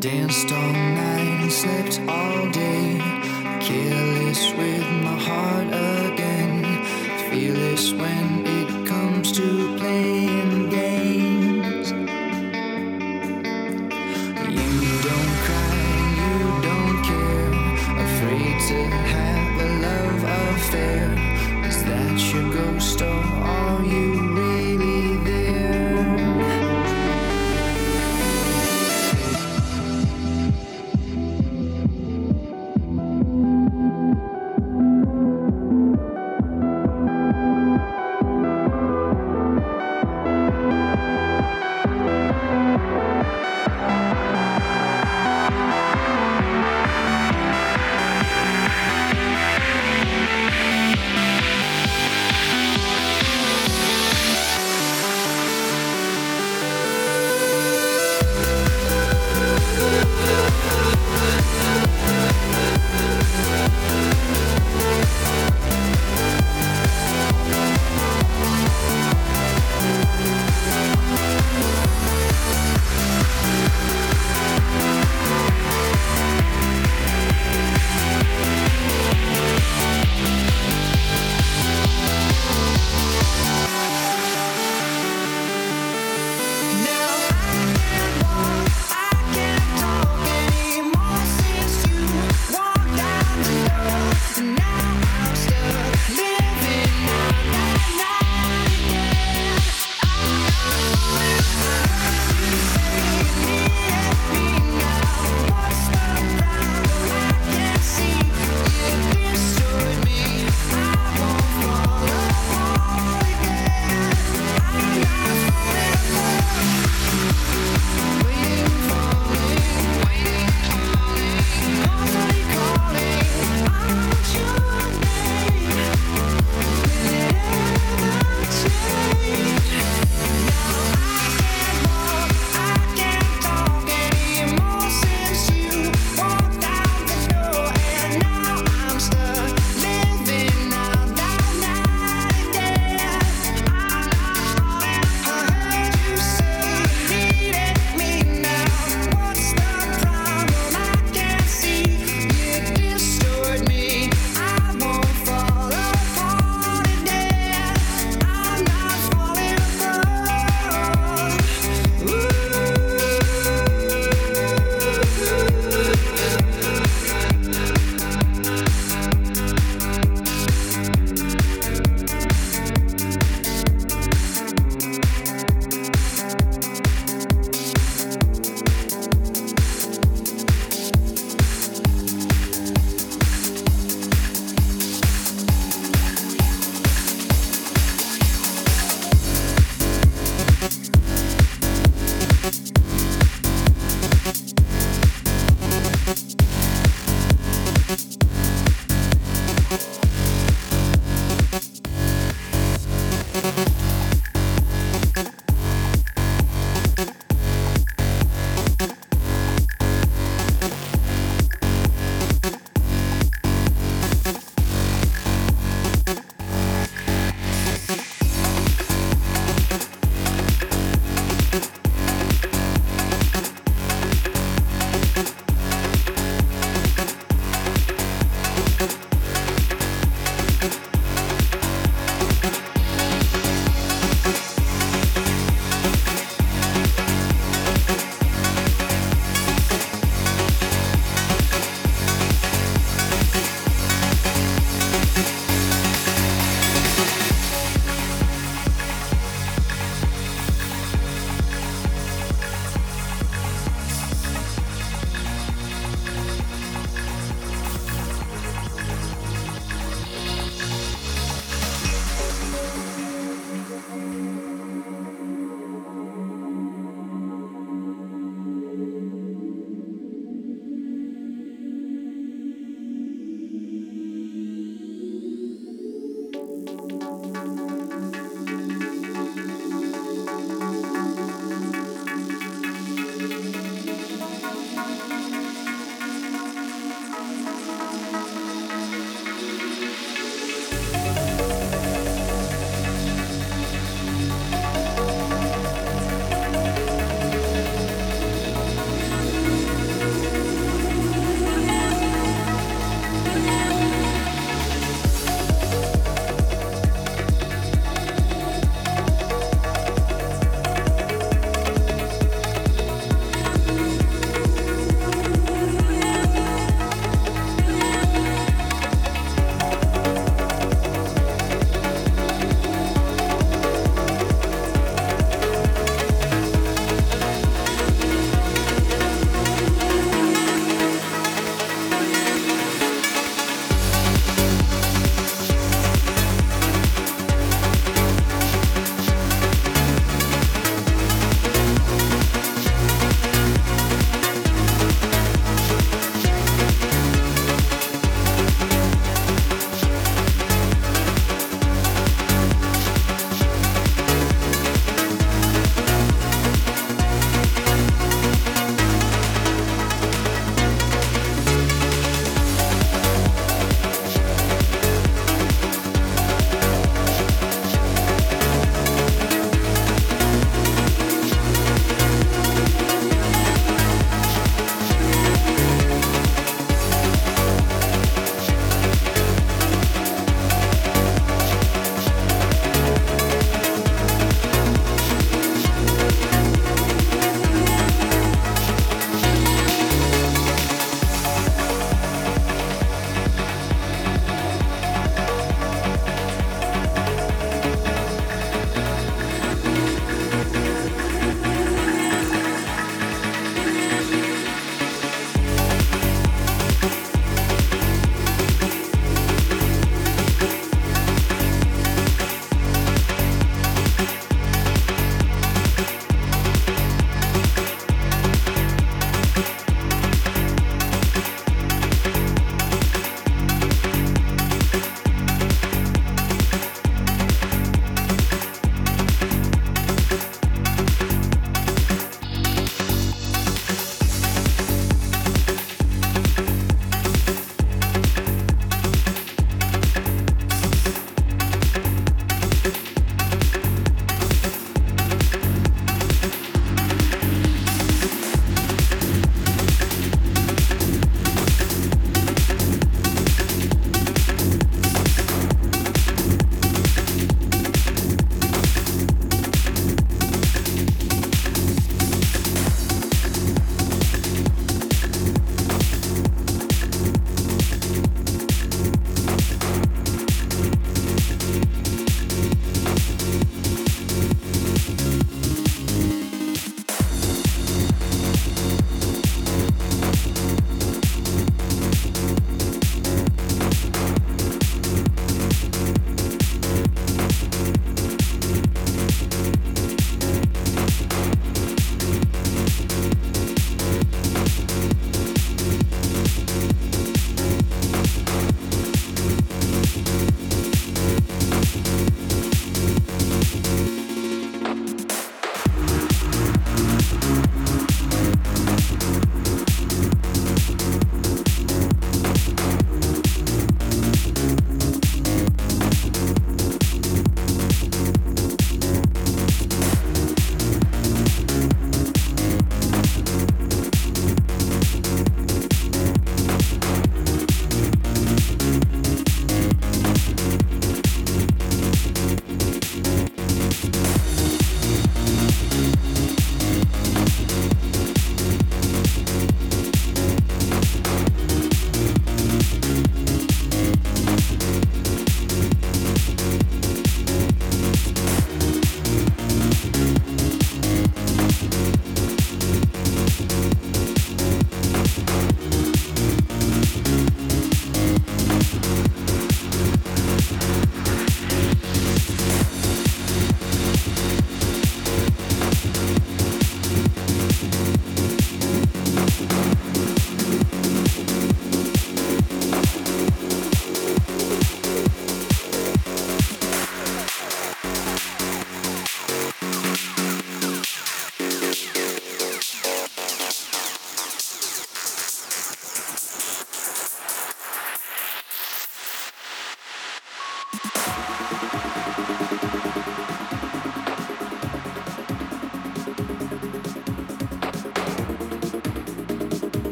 Danced all night and slept all day. Careless with my heart again. Fearless when it comes to playing games. You don't cry, you don't care. Afraid to have a love affair. Is that your ghost?